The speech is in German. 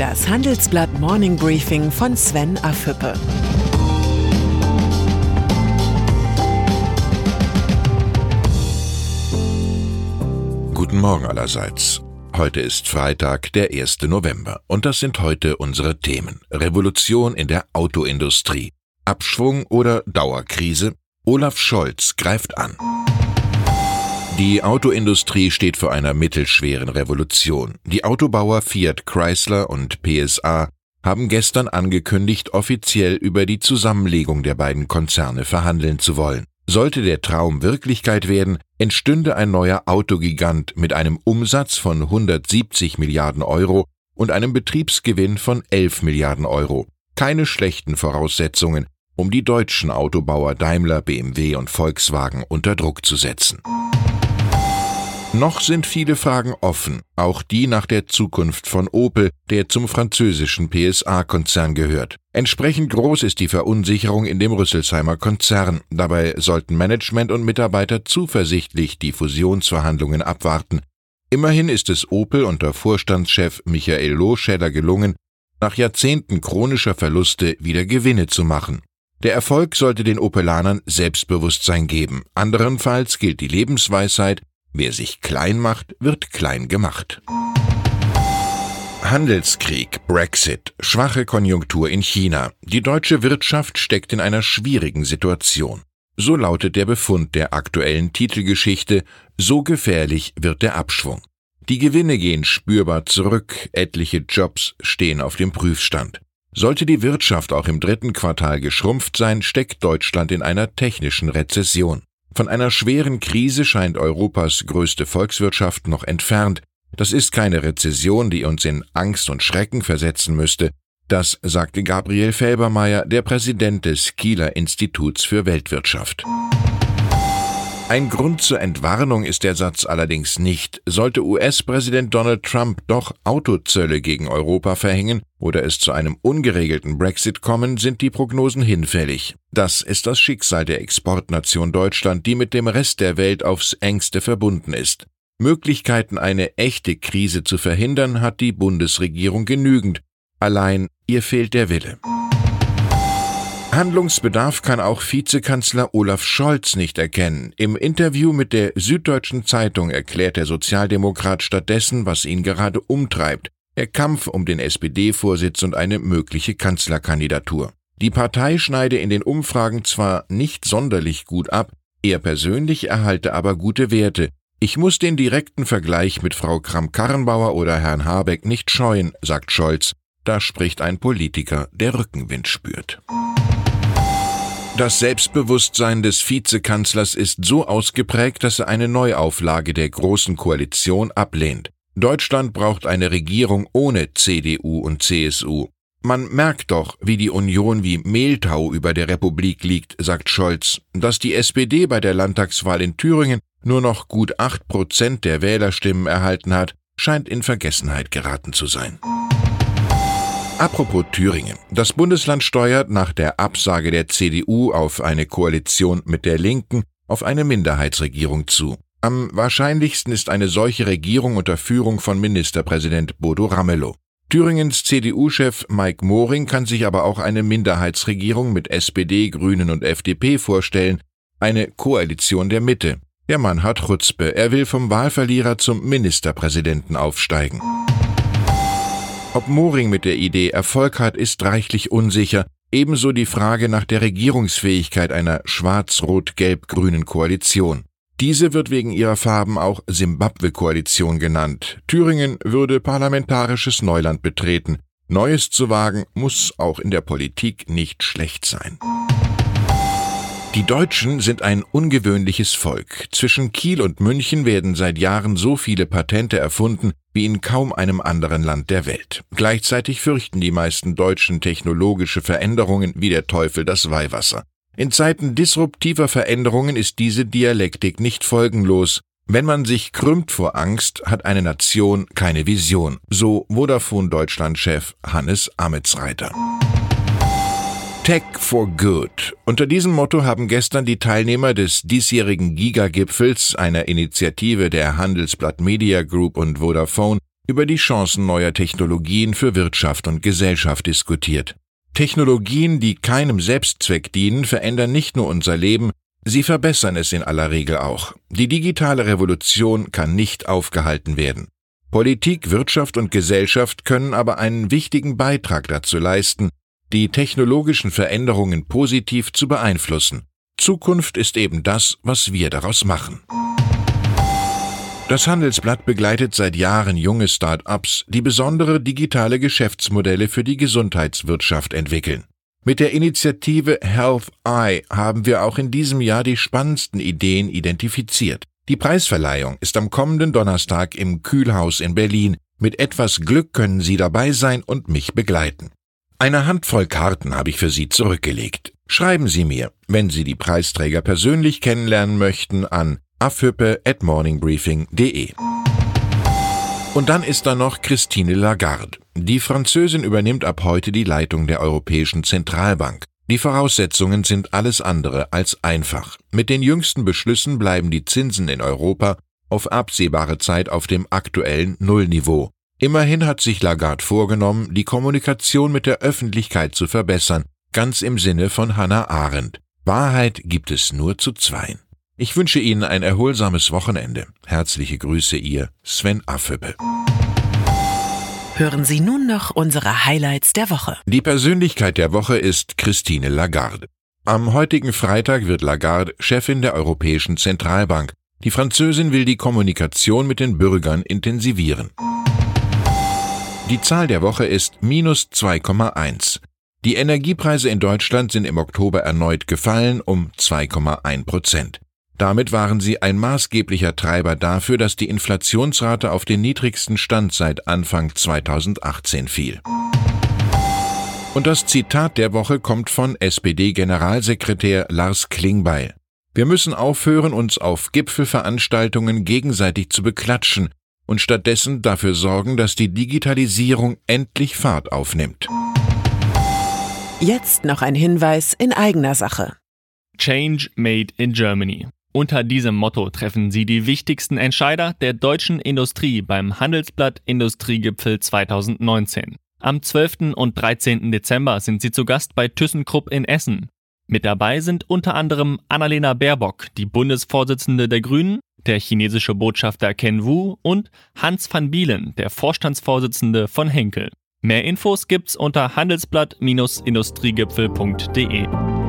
Das Handelsblatt Morning Briefing von Sven Afüppe. Guten Morgen allerseits. Heute ist Freitag, der 1. November, und das sind heute unsere Themen. Revolution in der Autoindustrie, Abschwung oder Dauerkrise, Olaf Scholz greift an. Die Autoindustrie steht vor einer mittelschweren Revolution. Die Autobauer Fiat Chrysler und PSA haben gestern angekündigt, offiziell über die Zusammenlegung der beiden Konzerne verhandeln zu wollen. Sollte der Traum Wirklichkeit werden, entstünde ein neuer Autogigant mit einem Umsatz von 170 Milliarden Euro und einem Betriebsgewinn von 11 Milliarden Euro. Keine schlechten Voraussetzungen, um die deutschen Autobauer Daimler, BMW und Volkswagen unter Druck zu setzen. Noch sind viele Fragen offen, auch die nach der Zukunft von Opel, der zum französischen PSA-Konzern gehört. Entsprechend groß ist die Verunsicherung in dem Rüsselsheimer Konzern. Dabei sollten Management und Mitarbeiter zuversichtlich die Fusionsverhandlungen abwarten. Immerhin ist es Opel unter Vorstandschef Michael Lohschäder gelungen, nach Jahrzehnten chronischer Verluste wieder Gewinne zu machen. Der Erfolg sollte den Opelanern Selbstbewusstsein geben. Anderenfalls gilt die Lebensweisheit, wer sich klein macht, wird klein gemacht. Handelskrieg, Brexit, schwache Konjunktur in China. Die deutsche Wirtschaft steckt in einer schwierigen Situation. So lautet der Befund der aktuellen Titelgeschichte So gefährlich wird der Abschwung. Die Gewinne gehen spürbar zurück, etliche Jobs stehen auf dem Prüfstand. Sollte die Wirtschaft auch im dritten Quartal geschrumpft sein, steckt Deutschland in einer technischen Rezession. Von einer schweren Krise scheint Europas größte Volkswirtschaft noch entfernt. Das ist keine Rezession, die uns in Angst und Schrecken versetzen müsste. Das sagte Gabriel Felbermeier, der Präsident des Kieler Instituts für Weltwirtschaft. Ein Grund zur Entwarnung ist der Satz allerdings nicht. Sollte US-Präsident Donald Trump doch Autozölle gegen Europa verhängen oder es zu einem ungeregelten Brexit kommen, sind die Prognosen hinfällig. Das ist das Schicksal der Exportnation Deutschland, die mit dem Rest der Welt aufs engste verbunden ist. Möglichkeiten, eine echte Krise zu verhindern, hat die Bundesregierung genügend. Allein ihr fehlt der Wille. Handlungsbedarf kann auch Vizekanzler Olaf Scholz nicht erkennen. Im Interview mit der Süddeutschen Zeitung erklärt der Sozialdemokrat stattdessen, was ihn gerade umtreibt, der Kampf um den SPD-Vorsitz und eine mögliche Kanzlerkandidatur. Die Partei schneide in den Umfragen zwar nicht sonderlich gut ab, er persönlich erhalte aber gute Werte. Ich muss den direkten Vergleich mit Frau Kramp-Karrenbauer oder Herrn Habeck nicht scheuen, sagt Scholz. Da spricht ein Politiker, der Rückenwind spürt. Das Selbstbewusstsein des Vizekanzlers ist so ausgeprägt, dass er eine Neuauflage der Großen Koalition ablehnt. Deutschland braucht eine Regierung ohne CDU und CSU. Man merkt doch, wie die Union wie Mehltau über der Republik liegt, sagt Scholz. Dass die SPD bei der Landtagswahl in Thüringen nur noch gut acht Prozent der Wählerstimmen erhalten hat, scheint in Vergessenheit geraten zu sein. Apropos Thüringen. Das Bundesland steuert nach der Absage der CDU auf eine Koalition mit der Linken auf eine Minderheitsregierung zu. Am wahrscheinlichsten ist eine solche Regierung unter Führung von Ministerpräsident Bodo Ramelow. Thüringens CDU-Chef Mike Moring kann sich aber auch eine Minderheitsregierung mit SPD, Grünen und FDP vorstellen, eine Koalition der Mitte. Der Mann hat Chutzpe, er will vom Wahlverlierer zum Ministerpräsidenten aufsteigen. Ob Moring mit der Idee Erfolg hat, ist reichlich unsicher, ebenso die Frage nach der Regierungsfähigkeit einer schwarz-rot-gelb-grünen Koalition. Diese wird wegen ihrer Farben auch Simbabwe-Koalition genannt. Thüringen würde parlamentarisches Neuland betreten. Neues zu wagen muss auch in der Politik nicht schlecht sein. Die Deutschen sind ein ungewöhnliches Volk. Zwischen Kiel und München werden seit Jahren so viele Patente erfunden wie in kaum einem anderen Land der Welt. Gleichzeitig fürchten die meisten Deutschen technologische Veränderungen wie der Teufel das Weihwasser. In Zeiten disruptiver Veränderungen ist diese Dialektik nicht folgenlos. Wenn man sich krümmt vor Angst, hat eine Nation keine Vision, so Vodafone Deutschland-Chef Hannes Ametsreiter. Tech for Good. Unter diesem Motto haben gestern die Teilnehmer des diesjährigen Giga-Gipfels, einer Initiative der Handelsblatt Media Group und Vodafone, über die Chancen neuer Technologien für Wirtschaft und Gesellschaft diskutiert. Technologien, die keinem Selbstzweck dienen, verändern nicht nur unser Leben, sie verbessern es in aller Regel auch. Die digitale Revolution kann nicht aufgehalten werden. Politik, Wirtschaft und Gesellschaft können aber einen wichtigen Beitrag dazu leisten, die technologischen Veränderungen positiv zu beeinflussen. Zukunft ist eben das, was wir daraus machen. Das Handelsblatt begleitet seit Jahren junge Start-ups, die besondere digitale Geschäftsmodelle für die Gesundheitswirtschaft entwickeln. Mit der Initiative Health Eye haben wir auch in diesem Jahr die spannendsten Ideen identifiziert. Die Preisverleihung ist am kommenden Donnerstag im Kühlhaus in Berlin. Mit etwas Glück können Sie dabei sein und mich begleiten. Eine Handvoll Karten habe ich für Sie zurückgelegt. Schreiben Sie mir, wenn Sie die Preisträger persönlich kennenlernen möchten, an afhüppe at morningbriefing.de. Und dann ist da noch Christine Lagarde. Die Französin übernimmt ab heute die Leitung der Europäischen Zentralbank. Die Voraussetzungen sind alles andere als einfach. Mit den jüngsten Beschlüssen bleiben die Zinsen in Europa auf absehbare Zeit auf dem aktuellen Nullniveau. Immerhin hat sich Lagarde vorgenommen, die Kommunikation mit der Öffentlichkeit zu verbessern, ganz im Sinne von Hannah Arendt. Wahrheit gibt es nur zu zweien. Ich wünsche Ihnen ein erholsames Wochenende. Herzliche Grüße, Ihr Sven Affebe. Hören Sie nun noch unsere Highlights der Woche. Die Persönlichkeit der Woche ist Christine Lagarde. Am heutigen Freitag wird Lagarde Chefin der Europäischen Zentralbank. Die Französin will die Kommunikation mit den Bürgern intensivieren. Die Zahl der Woche ist minus 2,1. Die Energiepreise in Deutschland sind im Oktober erneut gefallen um 2,1 Prozent. Damit waren sie ein maßgeblicher Treiber dafür, dass die Inflationsrate auf den niedrigsten Stand seit Anfang 2018 fiel. Und das Zitat der Woche kommt von SPD-Generalsekretär Lars Klingbeil. Wir müssen aufhören, uns auf Gipfelveranstaltungen gegenseitig zu beklatschen und stattdessen dafür sorgen, dass die Digitalisierung endlich Fahrt aufnimmt. Jetzt noch ein Hinweis in eigener Sache. Change Made in Germany. Unter diesem Motto treffen Sie die wichtigsten Entscheider der deutschen Industrie beim Handelsblatt Industriegipfel 2019. Am 12. und 13. Dezember sind Sie zu Gast bei ThyssenKrupp in Essen. Mit dabei sind unter anderem Annalena Baerbock, die Bundesvorsitzende der Grünen, der chinesische Botschafter Ken Wu und Hans van Bielen, der Vorstandsvorsitzende von Henkel. Mehr Infos gibt's unter handelsblatt-industriegipfel.de.